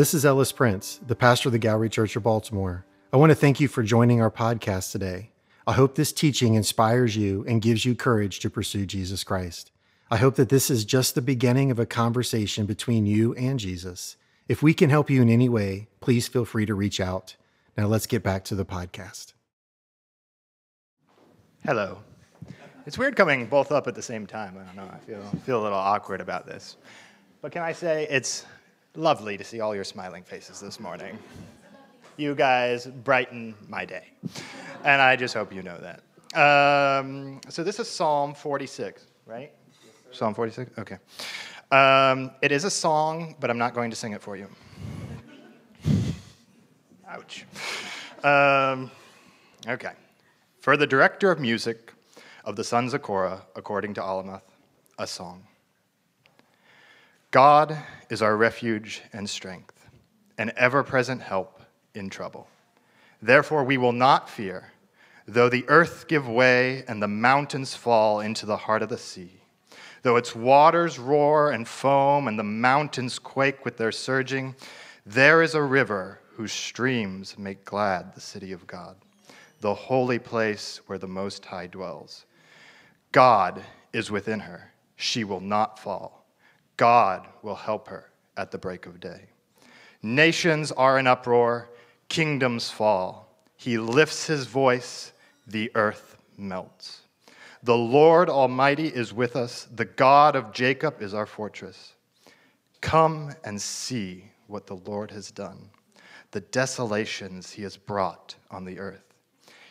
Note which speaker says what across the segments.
Speaker 1: This is Ellis Prince, the pastor of the Gallery Church of Baltimore. I want to thank you for joining our podcast today. I hope this teaching inspires you and gives you courage to pursue Jesus Christ. I hope that this is just the beginning of a conversation between you and Jesus. If we can help you in any way, please feel free to reach out. Now let's get back to the podcast.
Speaker 2: Hello. It's weird coming both up at the same time. I don't know. I feel, feel a little awkward about this. But can I say it's lovely to see all your smiling faces this morning. You guys brighten my day. And I just hope you know that. Um, so this is Psalm 46, right? Yes, Psalm 46? Okay. Um, it is a song, but I'm not going to sing it for you. Ouch. Um, okay. For the director of music of the sons of Korah, according to Alamoth, a song. God is our refuge and strength, an ever present help in trouble. Therefore, we will not fear, though the earth give way and the mountains fall into the heart of the sea, though its waters roar and foam and the mountains quake with their surging. There is a river whose streams make glad the city of God, the holy place where the Most High dwells. God is within her, she will not fall. God will help her at the break of day. Nations are in uproar, kingdoms fall. He lifts his voice, the earth melts. The Lord Almighty is with us, the God of Jacob is our fortress. Come and see what the Lord has done, the desolations he has brought on the earth.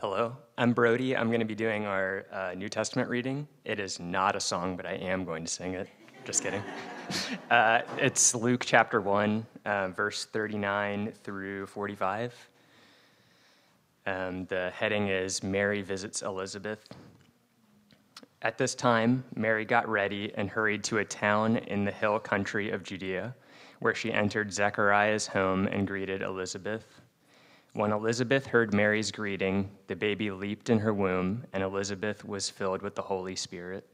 Speaker 3: Hello, I'm Brody. I'm going to be doing our uh, New Testament reading. It is not a song, but I am going to sing it. Just kidding. Uh, it's Luke chapter 1, uh, verse 39 through 45. Um, the heading is Mary Visits Elizabeth. At this time, Mary got ready and hurried to a town in the hill country of Judea, where she entered Zechariah's home and greeted Elizabeth. When Elizabeth heard Mary's greeting, the baby leaped in her womb, and Elizabeth was filled with the Holy Spirit.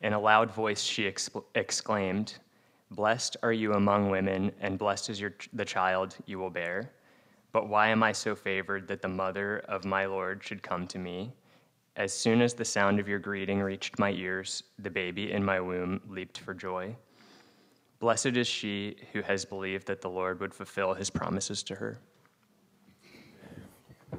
Speaker 3: In a loud voice, she exclaimed, Blessed are you among women, and blessed is your, the child you will bear. But why am I so favored that the mother of my Lord should come to me? As soon as the sound of your greeting reached my ears, the baby in my womb leaped for joy. Blessed is she who has believed that the Lord would fulfill his promises to her.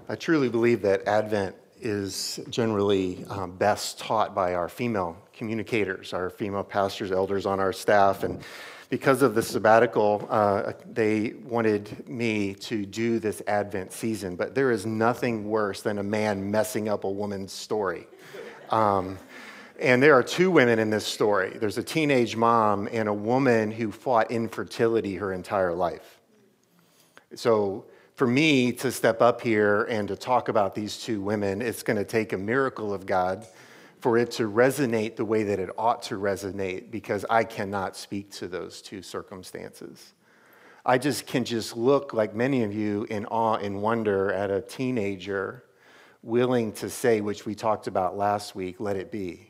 Speaker 1: I truly believe that Advent is generally um, best taught by our female communicators, our female pastors, elders on our staff. And because of the sabbatical, uh, they wanted me to do this Advent season. But there is nothing worse than a man messing up a woman's story. Um, and there are two women in this story there's a teenage mom and a woman who fought infertility her entire life. So for me to step up here and to talk about these two women, it's going to take a miracle of God for it to resonate the way that it ought to resonate because I cannot speak to those two circumstances. I just can just look like many of you in awe and wonder at a teenager willing to say, which we talked about last week, let it be.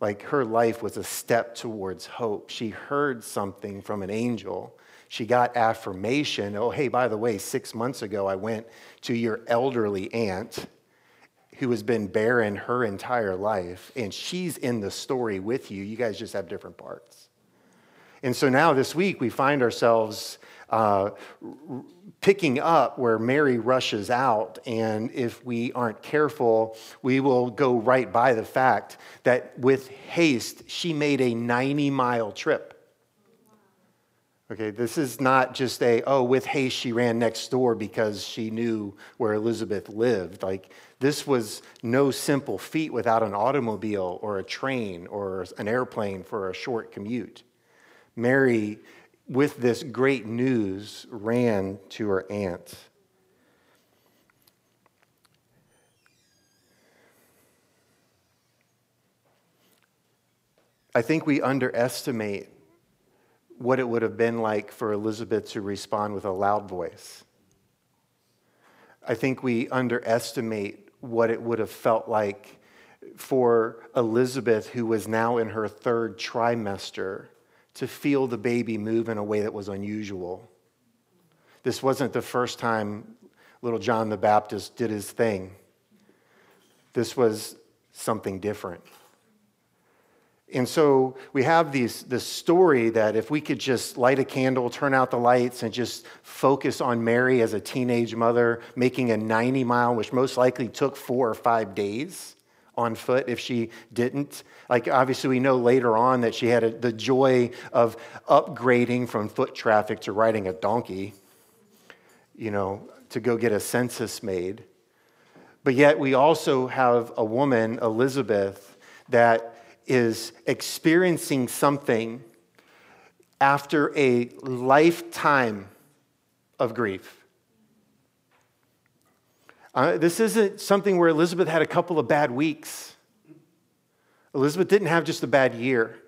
Speaker 1: Like her life was a step towards hope. She heard something from an angel she got affirmation. Oh, hey, by the way, six months ago, I went to your elderly aunt who has been barren her entire life, and she's in the story with you. You guys just have different parts. And so now this week, we find ourselves uh, picking up where Mary rushes out. And if we aren't careful, we will go right by the fact that with haste, she made a 90 mile trip Okay, this is not just a, oh, with haste she ran next door because she knew where Elizabeth lived. Like, this was no simple feat without an automobile or a train or an airplane for a short commute. Mary, with this great news, ran to her aunt. I think we underestimate what it would have been like for Elizabeth to respond with a loud voice. I think we underestimate what it would have felt like for Elizabeth, who was now in her third trimester, to feel the baby move in a way that was unusual. This wasn't the first time little John the Baptist did his thing. This was something different. And so we have these, this story that if we could just light a candle, turn out the lights, and just focus on Mary as a teenage mother making a 90 mile, which most likely took four or five days on foot if she didn't. Like, obviously, we know later on that she had a, the joy of upgrading from foot traffic to riding a donkey, you know, to go get a census made. But yet, we also have a woman, Elizabeth, that is experiencing something after a lifetime of grief. Uh, this isn't something where Elizabeth had a couple of bad weeks. Elizabeth didn't have just a bad year.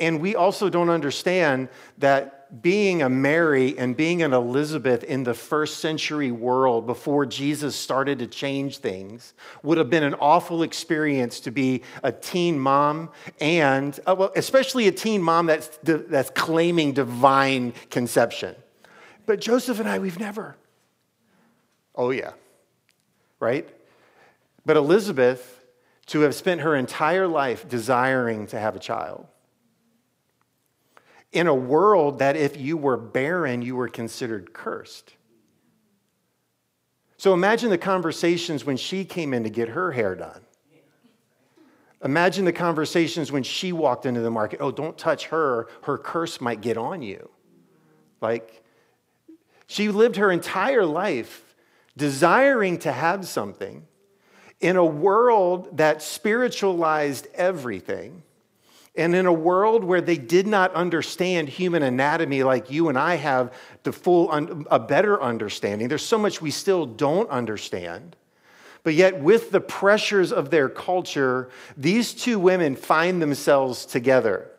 Speaker 1: And we also don't understand that being a Mary and being an Elizabeth in the first century world before Jesus started to change things would have been an awful experience to be a teen mom and, uh, well, especially a teen mom that's, that's claiming divine conception. But Joseph and I, we've never. Oh, yeah. Right? But Elizabeth, to have spent her entire life desiring to have a child in a world that if you were barren, you were considered cursed. So imagine the conversations when she came in to get her hair done. Imagine the conversations when she walked into the market. Oh, don't touch her. Her curse might get on you. Like, she lived her entire life desiring to have something in a world that spiritualized everything and in a world where they did not understand human anatomy like you and I have the full, un- a better understanding, there's so much we still don't understand. But yet, with the pressures of their culture, these two women find themselves together.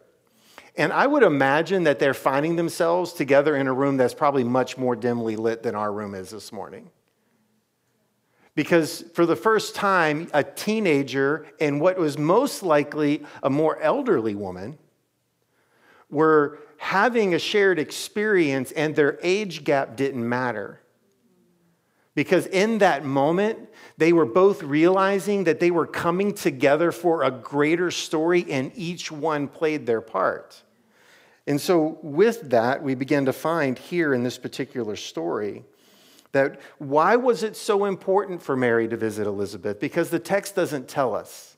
Speaker 1: And I would imagine that they're finding themselves together in a room that's probably much more dimly lit than our room is this morning. Because for the first time, a teenager and what was most likely a more elderly woman were having a shared experience, and their age gap didn't matter. Because in that moment, they were both realizing that they were coming together for a greater story, and each one played their part. And so, with that, we begin to find here in this particular story that why was it so important for Mary to visit Elizabeth? Because the text doesn't tell us.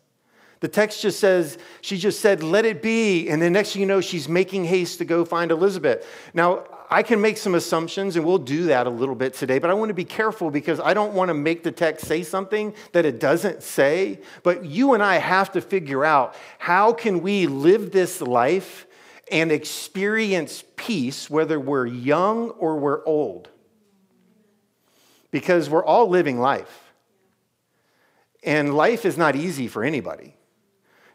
Speaker 1: The text just says, she just said, let it be. And then next thing you know, she's making haste to go find Elizabeth. Now, I can make some assumptions, and we'll do that a little bit today, but I want to be careful because I don't want to make the text say something that it doesn't say. But you and I have to figure out how can we live this life and experience peace, whether we're young or we're old because we're all living life. And life is not easy for anybody.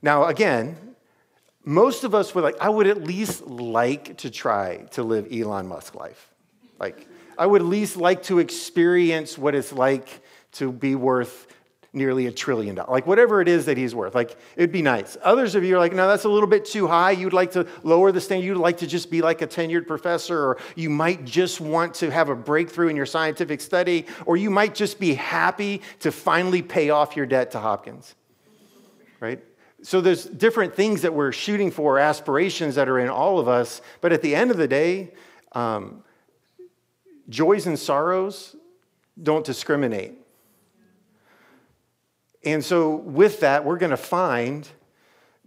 Speaker 1: Now, again, most of us would like, I would at least like to try to live Elon Musk life. Like, I would at least like to experience what it's like to be worth nearly a trillion dollars. Like whatever it is that he's worth. Like it'd be nice. Others of you are like, no, that's a little bit too high. You'd like to lower the standard. You'd like to just be like a tenured professor, or you might just want to have a breakthrough in your scientific study, or you might just be happy to finally pay off your debt to Hopkins. Right? So there's different things that we're shooting for, aspirations that are in all of us. But at the end of the day, um, joys and sorrows don't discriminate. And so, with that, we're going to find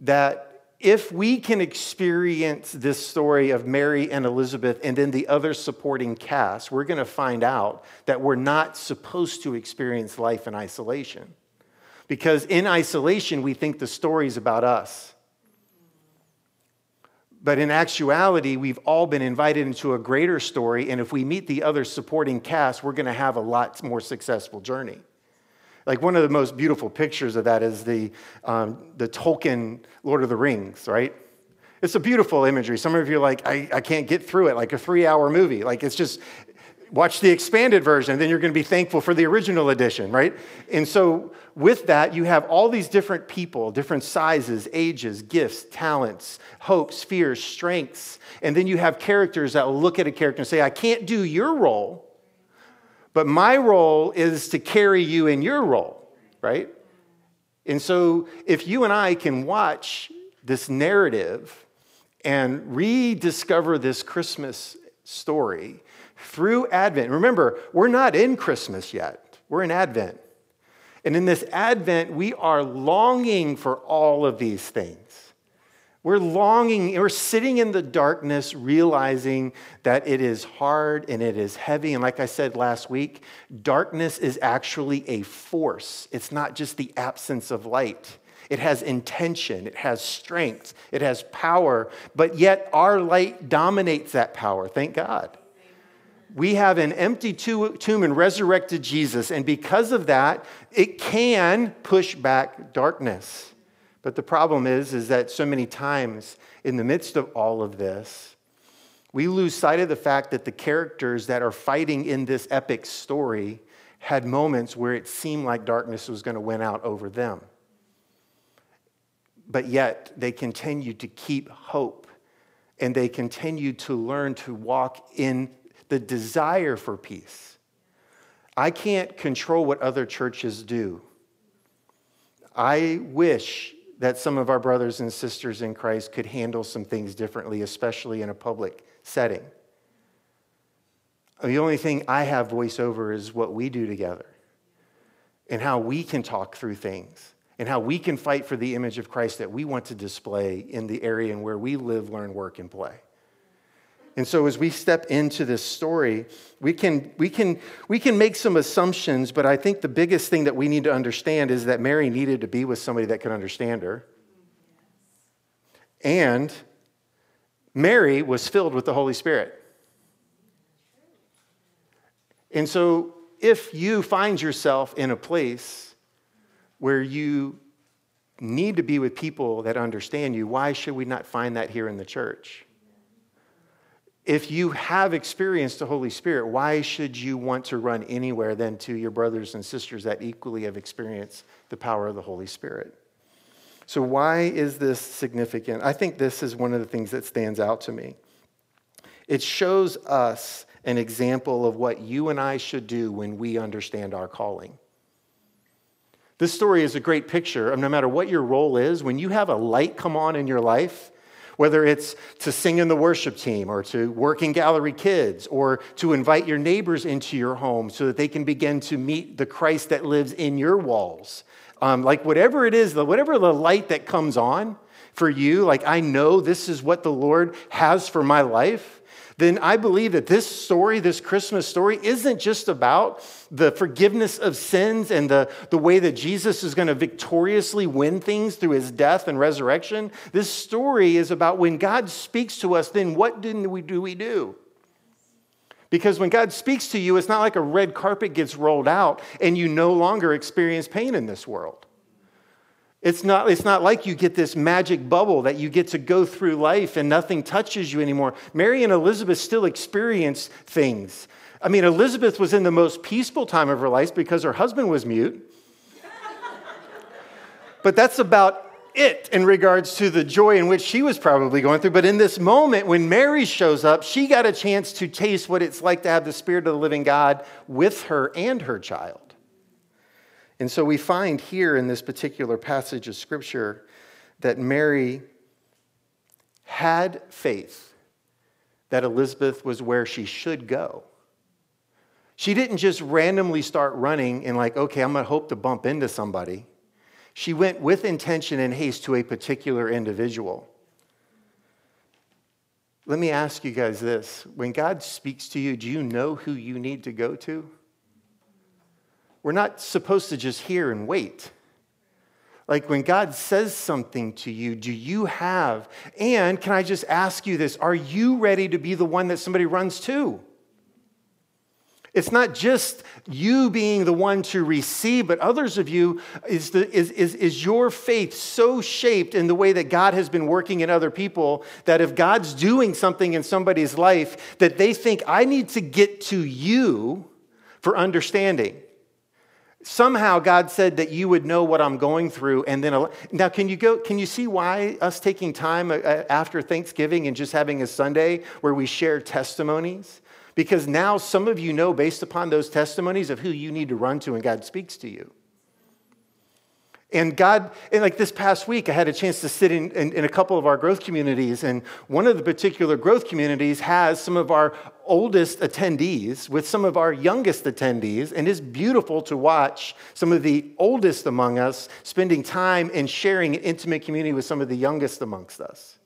Speaker 1: that if we can experience this story of Mary and Elizabeth and then the other supporting cast, we're going to find out that we're not supposed to experience life in isolation. Because in isolation, we think the story is about us. But in actuality, we've all been invited into a greater story, and if we meet the other supporting cast, we're going to have a lot more successful journey. Like one of the most beautiful pictures of that is the, um, the Tolkien Lord of the Rings, right? It's a beautiful imagery. Some of you are like, I, I can't get through it, like a three hour movie. Like it's just, watch the expanded version, then you're going to be thankful for the original edition, right? And so with that, you have all these different people, different sizes, ages, gifts, talents, hopes, fears, strengths. And then you have characters that look at a character and say, I can't do your role, but my role is to carry you in your role, right? And so if you and I can watch this narrative and rediscover this Christmas story through Advent, remember, we're not in Christmas yet, we're in Advent. And in this Advent, we are longing for all of these things. We're longing, we're sitting in the darkness, realizing that it is hard and it is heavy. And like I said last week, darkness is actually a force, it's not just the absence of light. It has intention, it has strength, it has power, but yet our light dominates that power. Thank God. We have an empty tomb and resurrected Jesus, and because of that, it can push back darkness. But the problem is, is that so many times in the midst of all of this, we lose sight of the fact that the characters that are fighting in this epic story had moments where it seemed like darkness was going to win out over them. But yet they continued to keep hope and they continued to learn to walk in the desire for peace. I can't control what other churches do. I wish that some of our brothers and sisters in Christ could handle some things differently, especially in a public setting. The only thing I have voice over is what we do together and how we can talk through things and how we can fight for the image of Christ that we want to display in the area in where we live, learn, work, and play. And so as we step into this story, we can, we, can, we can make some assumptions, but I think the biggest thing that we need to understand is that Mary needed to be with somebody that could understand her. And Mary was filled with the Holy Spirit. And so if you find yourself in a place where you need to be with people that understand you, why should we not find that here in the church? If you have experienced the Holy Spirit, why should you want to run anywhere than to your brothers and sisters that equally have experienced the power of the Holy Spirit? So, why is this significant? I think this is one of the things that stands out to me. It shows us an example of what you and I should do when we understand our calling. This story is a great picture of no matter what your role is, when you have a light come on in your life, whether it's to sing in the worship team or to work in gallery kids or to invite your neighbors into your home so that they can begin to meet the Christ that lives in your walls. Um, like whatever it is, whatever the light that comes on for you, like I know this is what the Lord has for my life then I believe that this story, this Christmas story, isn't just about the forgiveness of sins and the, the way that Jesus is going to victoriously win things through his death and resurrection. This story is about when God speaks to us, then what do we do? We do? Because when God speaks to you, it's not like a red carpet gets rolled out and you no longer experience pain in this world. It's not, it's not like you get this magic bubble that you get to go through life and nothing touches you anymore. Mary and Elizabeth still experience things. I mean, Elizabeth was in the most peaceful time of her life because her husband was mute. but that's about it in regards to the joy in which she was probably going through. But in this moment, when Mary shows up, she got a chance to taste what it's like to have the Spirit of the living God with her and her child. And so we find here in this particular passage of Scripture that Mary had faith that Elizabeth was where she should go. She didn't just randomly start running and, like, okay, I'm to hope to bump into somebody. She went with intention and haste to a particular individual. Let me ask you guys this when God speaks to you, do you know who you need to go to? We're not supposed to just hear and wait. Like when God says something to you, do you have, and can I just ask you this, are you ready to be the one that somebody runs to? It's not just you being the one to receive, but others of you, is, the, is, is, is your faith so shaped in the way that God has been working in other people that if God's doing something in somebody's life, that they think, I need to get to you for understanding. Somehow God said that you would know what I'm going through, and then now can you go? Can you see why us taking time uh, uh, after Thanksgiving and just having a Sunday where we share testimonies? Because now some of you know, based upon those testimonies, of who you need to run to when God speaks to you. And God, and like this past week, I had a chance to sit in, in, in, a couple of our growth communities, and one of the particular growth communities has some of our oldest attendees with some of our youngest attendees, and it's beautiful to watch some of the oldest among us spending time and sharing an intimate community with some of the youngest amongst us.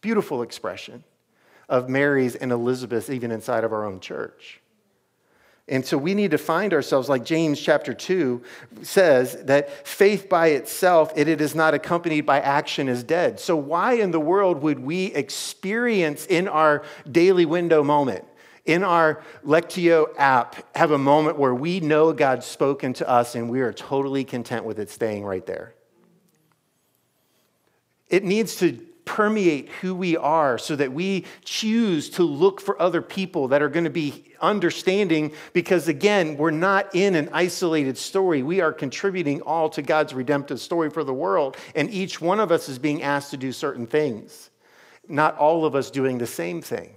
Speaker 1: Beautiful expression of Mary's and Elizabeth's, even inside of our own church. And so we need to find ourselves, like James chapter 2 says, that faith by itself, it, is not accompanied by action, is dead. So, why in the world would we experience in our daily window moment, in our Lectio app, have a moment where we know God's spoken to us and we are totally content with it staying right there? It needs to permeate who we are so that we choose to look for other people that are going to be understanding because again we're not in an isolated story. We are contributing all to god's redemptive story for the world and each one of us is being asked to do certain things not all of us doing the same thing.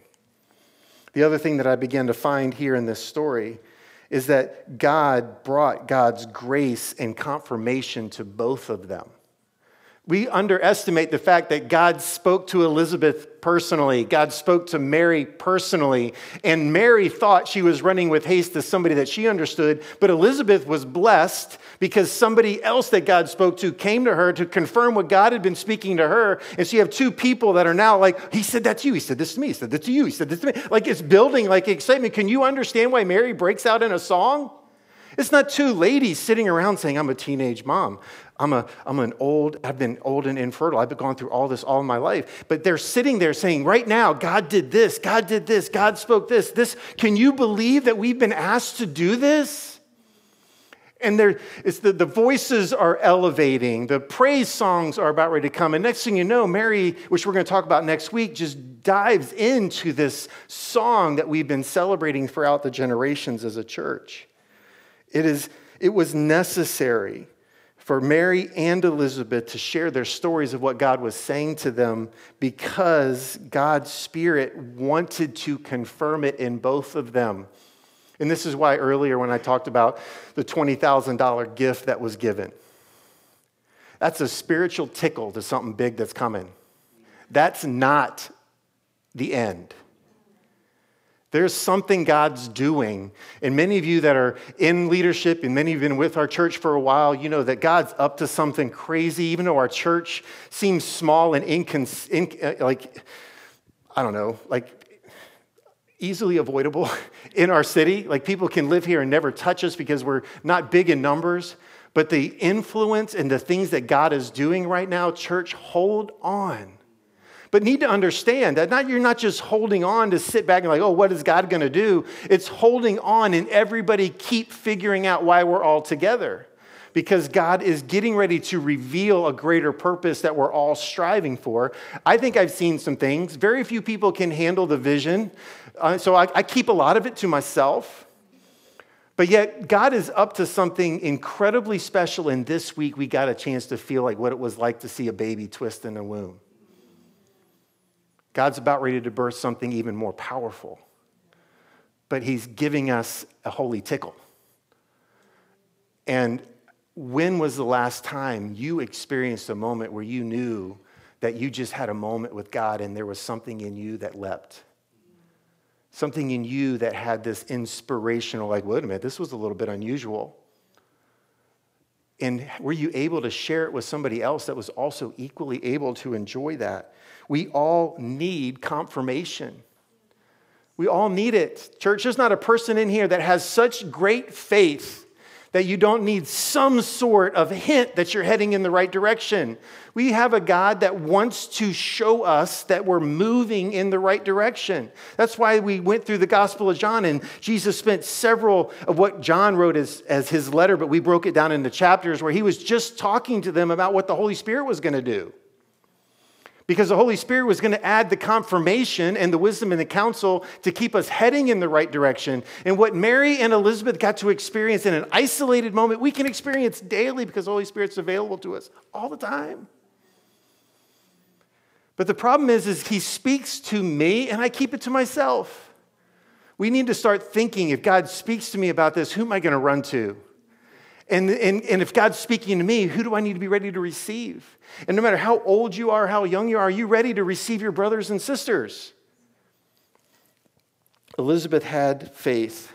Speaker 1: The other thing that i began to find here in this story is that god brought god's grace and confirmation to both of them we underestimate the fact that God spoke to Elizabeth personally. God spoke to Mary personally. And Mary thought she was running with haste to somebody that she understood. But Elizabeth was blessed because somebody else that God spoke to came to her to confirm what God had been speaking to her. And so you have two people that are now like, He said that to you. He said this to me. He said that to you. He said this to me. Like it's building like excitement. Can you understand why Mary breaks out in a song? It's not two ladies sitting around saying, I'm a teenage mom. I'm, a, I'm an old, I've been old and infertile. I've been going through all this all my life. But they're sitting there saying, right now, God did this, God did this, God spoke this, this. Can you believe that we've been asked to do this? And there, it's the, the voices are elevating, the praise songs are about ready to come. And next thing you know, Mary, which we're going to talk about next week, just dives into this song that we've been celebrating throughout the generations as a church. It, is, it was necessary for Mary and Elizabeth to share their stories of what God was saying to them because God's Spirit wanted to confirm it in both of them. And this is why earlier when I talked about the $20,000 gift that was given, that's a spiritual tickle to something big that's coming. That's not the end. There's something God's doing. And many of you that are in leadership and many of you have been with our church for a while, you know that God's up to something crazy, even though our church seems small and incons- in, uh, like, I don't know, like easily avoidable in our city. Like people can live here and never touch us because we're not big in numbers. But the influence and the things that God is doing right now, church, hold on but need to understand that not, you're not just holding on to sit back and like, oh, what is God going to do? It's holding on and everybody keep figuring out why we're all together. Because God is getting ready to reveal a greater purpose that we're all striving for. I think I've seen some things. Very few people can handle the vision. Uh, so I, I keep a lot of it to myself. But yet, God is up to something incredibly special. And this week, we got a chance to feel like what it was like to see a baby twist in a womb. God's about ready to birth something even more powerful. But He's giving us a holy tickle. And when was the last time you experienced a moment where you knew that you just had a moment with God and there was something in you that leapt? Something in you that had this inspirational, like, wait a minute, this was a little bit unusual. And were you able to share it with somebody else that was also equally able to enjoy that? We all need confirmation. We all need it. Church, there's not a person in here that has such great faith that you don't need some sort of hint that you're heading in the right direction. We have a God that wants to show us that we're moving in the right direction. That's why we went through the Gospel of John, and Jesus spent several of what John wrote as, as his letter, but we broke it down into chapters where he was just talking to them about what the Holy Spirit was going to do because the Holy Spirit was going to add the confirmation and the wisdom and the counsel to keep us heading in the right direction. And what Mary and Elizabeth got to experience in an isolated moment, we can experience daily because the Holy Spirit's available to us all the time. But the problem is, is he speaks to me and I keep it to myself. We need to start thinking if God speaks to me about this, who am I going to run to? And, and, and if God's speaking to me, who do I need to be ready to receive? And no matter how old you are, how young you are, are you ready to receive your brothers and sisters? Elizabeth had faith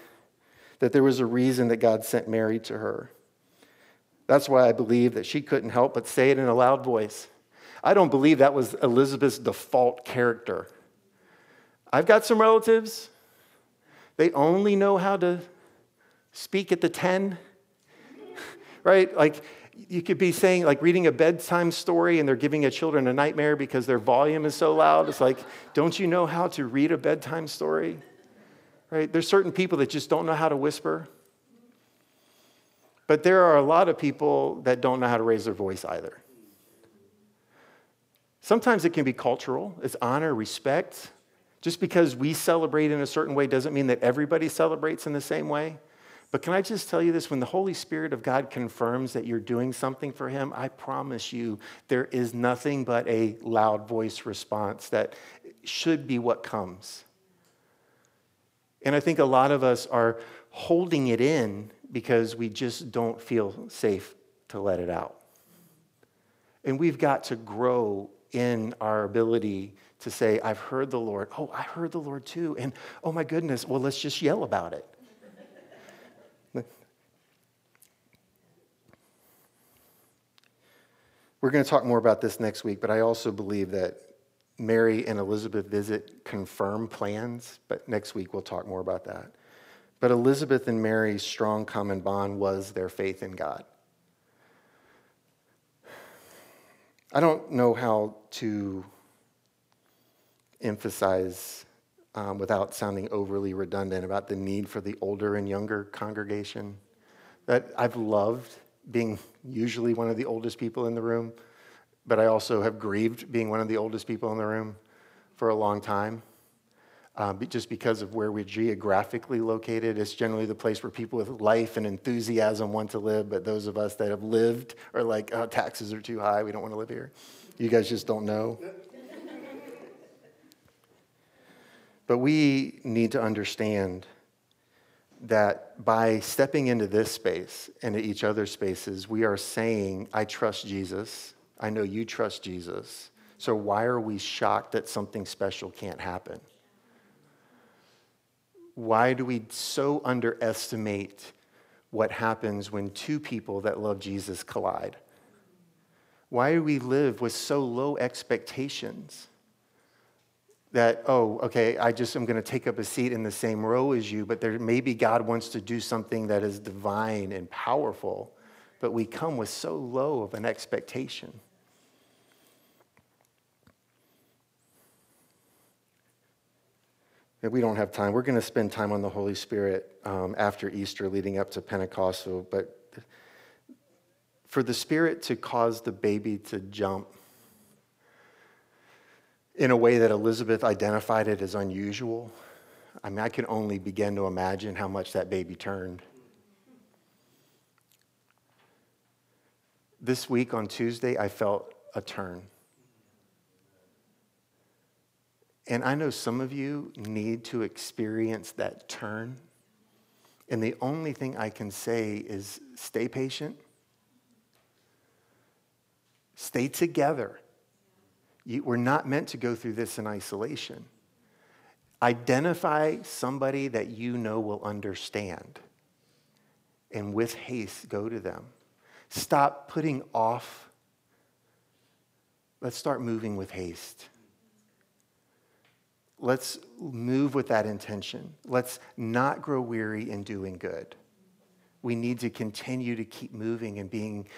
Speaker 1: that there was a reason that God sent Mary to her. That's why I believe that she couldn't help but say it in a loud voice. I don't believe that was Elizabeth's default character. I've got some relatives, they only know how to speak at the 10 right? Like you could be saying, like reading a bedtime story and they're giving a children a nightmare because their volume is so loud. It's like, don't you know how to read a bedtime story? Right? There's certain people that just don't know how to whisper. But there are a lot of people that don't know how to raise their voice either. Sometimes it can be cultural, it's honor, respect. Just because we celebrate in a certain way doesn't mean that everybody celebrates in the same way. But can I just tell you this? When the Holy Spirit of God confirms that you're doing something for Him, I promise you there is nothing but a loud voice response that should be what comes. And I think a lot of us are holding it in because we just don't feel safe to let it out. And we've got to grow in our ability to say, I've heard the Lord. Oh, I heard the Lord too. And oh my goodness, well, let's just yell about it. We're going to talk more about this next week, but I also believe that Mary and Elizabeth visit confirm plans, but next week we'll talk more about that. But Elizabeth and Mary's strong common bond was their faith in God. I don't know how to emphasize, um, without sounding overly redundant, about the need for the older and younger congregation. That I've loved being usually one of the oldest people in the room, but I also have grieved being one of the oldest people in the room for a long time. Um, just because of where we're geographically located, it's generally the place where people with life and enthusiasm want to live, but those of us that have lived are like, oh, taxes are too high, we don't want to live here. You guys just don't know. but we need to understand that by stepping into this space into each other's spaces, we are saying, I trust Jesus. I know you trust Jesus. So why are we shocked that something special can't happen? Why do we so underestimate what happens when two people that love Jesus collide? Why do we live with so low expectations? That, oh, okay, I just am going to take up a seat in the same row as you, but there maybe God wants to do something that is divine and powerful, but we come with so low of an expectation. We don't have time. We're going to spend time on the Holy Spirit um, after Easter leading up to Pentecostal, but for the Spirit to cause the baby to jump in a way that Elizabeth identified it as unusual. I mean, I can only begin to imagine how much that baby turned. This week on Tuesday, I felt a turn. And I know some of you need to experience that turn. And the only thing I can say is stay patient, stay together you, we're not meant to go through this in isolation. Identify somebody that you know will understand, and with haste, go to them. Stop putting off. Let's start moving with haste. Let's move with that intention. Let's not grow weary in doing good. We need to continue to keep moving and being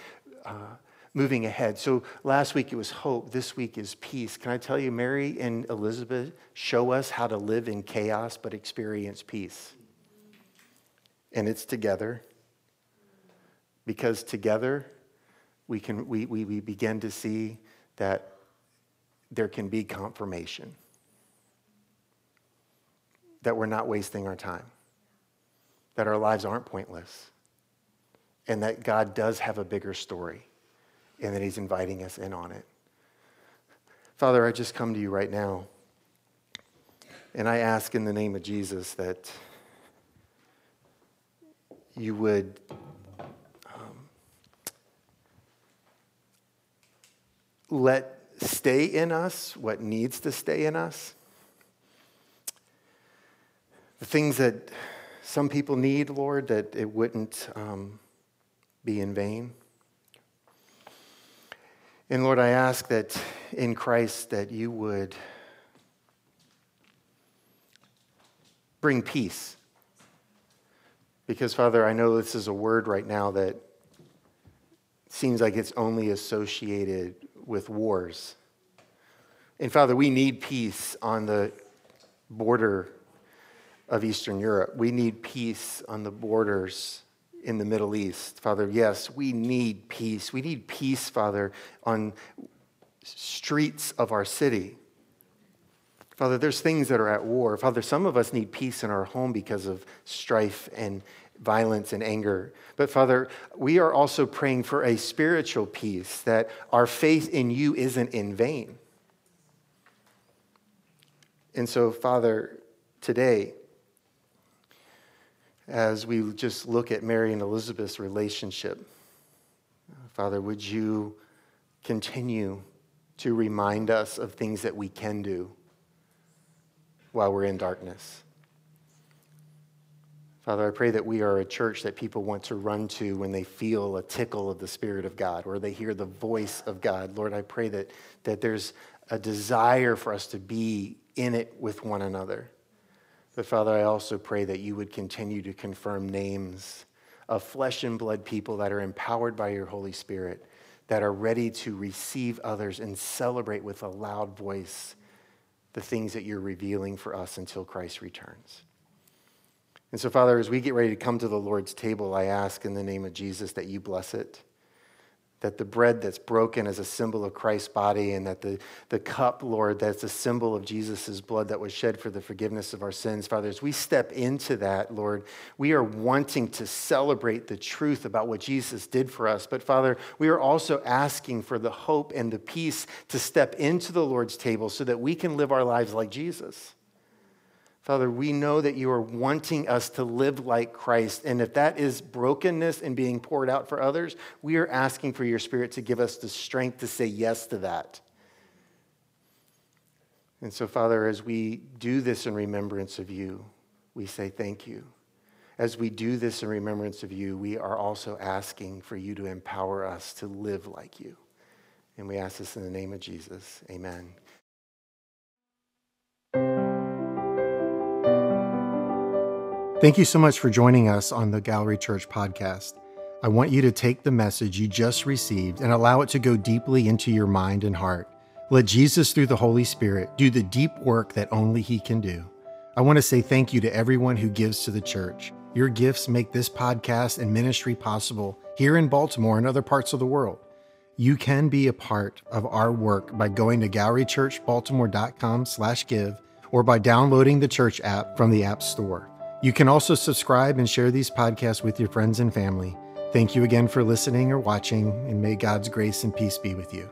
Speaker 1: uh, moving ahead. So last week it was hope. This week is peace. Can I tell you, Mary and Elizabeth show us how to live in chaos but experience peace. And it's together. Because together we can we, we, we begin to see that there can be confirmation. That we're not wasting our time. That our lives aren't pointless. And that God does have a bigger story and that He's inviting us in on it. Father, I just come to you right now, and I ask in the name of Jesus that you would um, let stay in us what needs to stay in us. The things that some people need, Lord, that it wouldn't um, be in vain. And Lord, I ask that in Christ that you would bring peace. Because, Father, I know this is a word right now that seems like it's only associated with wars. And, Father, we need peace on the border of Eastern Europe. We need peace on the borders in the Middle East. Father, yes, we need peace. We need peace, Father, on streets of our city. Father, there's things that are at war. Father, some of us need peace in our home because of strife and violence and anger. But Father, we are also praying for a spiritual peace that our faith in you isn't in vain. And so, Father, today, as we just look at Mary and Elizabeth's relationship. Father, would you continue to remind us of things that we can do while we're in darkness? Father, I pray that we are a church that people want to run to when they feel a tickle of the Spirit of God or they hear the voice of God. Lord, I pray that, that there's a desire for us to be in it with one another. But Father, I also pray that you would continue to confirm names of flesh and blood people that are empowered by your Holy Spirit, that are ready to receive others and celebrate with a loud voice the things that you're revealing for us until Christ returns. And so, Father, as we get ready to come to the Lord's table, I ask in the name of Jesus that you bless it that the bread that's broken is a symbol of Christ's body, and that the, the cup, Lord, that's a symbol of Jesus' blood that was shed for the forgiveness of our sins. Father, as we step into that, Lord, we are wanting to celebrate the truth about what Jesus did for us. But Father, we are also asking for the hope and the peace to step into the Lord's table so that we can live our lives like Jesus. Father, we know that you are wanting us to live like Christ. And if that is brokenness and being poured out for others, we are asking for your Spirit to give us the strength to say yes to that. And so, Father, as we do this in remembrance of you, we say thank you. As we do this in remembrance of you, we are also asking for you to empower us to live like you. And we ask this in the name of Jesus. Amen. Thank you so much for joining us on the Gallery Church podcast. I want you to take the message you just received and allow it to go deeply into your mind and heart. Let Jesus, through the Holy Spirit, do the deep work that only He can do. I want to say thank you to everyone who gives to the church. Your gifts make this podcast and ministry possible here in Baltimore and other parts of the world. You can be a part of our work by going to gallerychurchbaltimore.com/give or by downloading the church app from the App Store. You can also subscribe and share these podcasts with your friends and family. Thank you again for listening or watching, and may God's grace and peace be with you.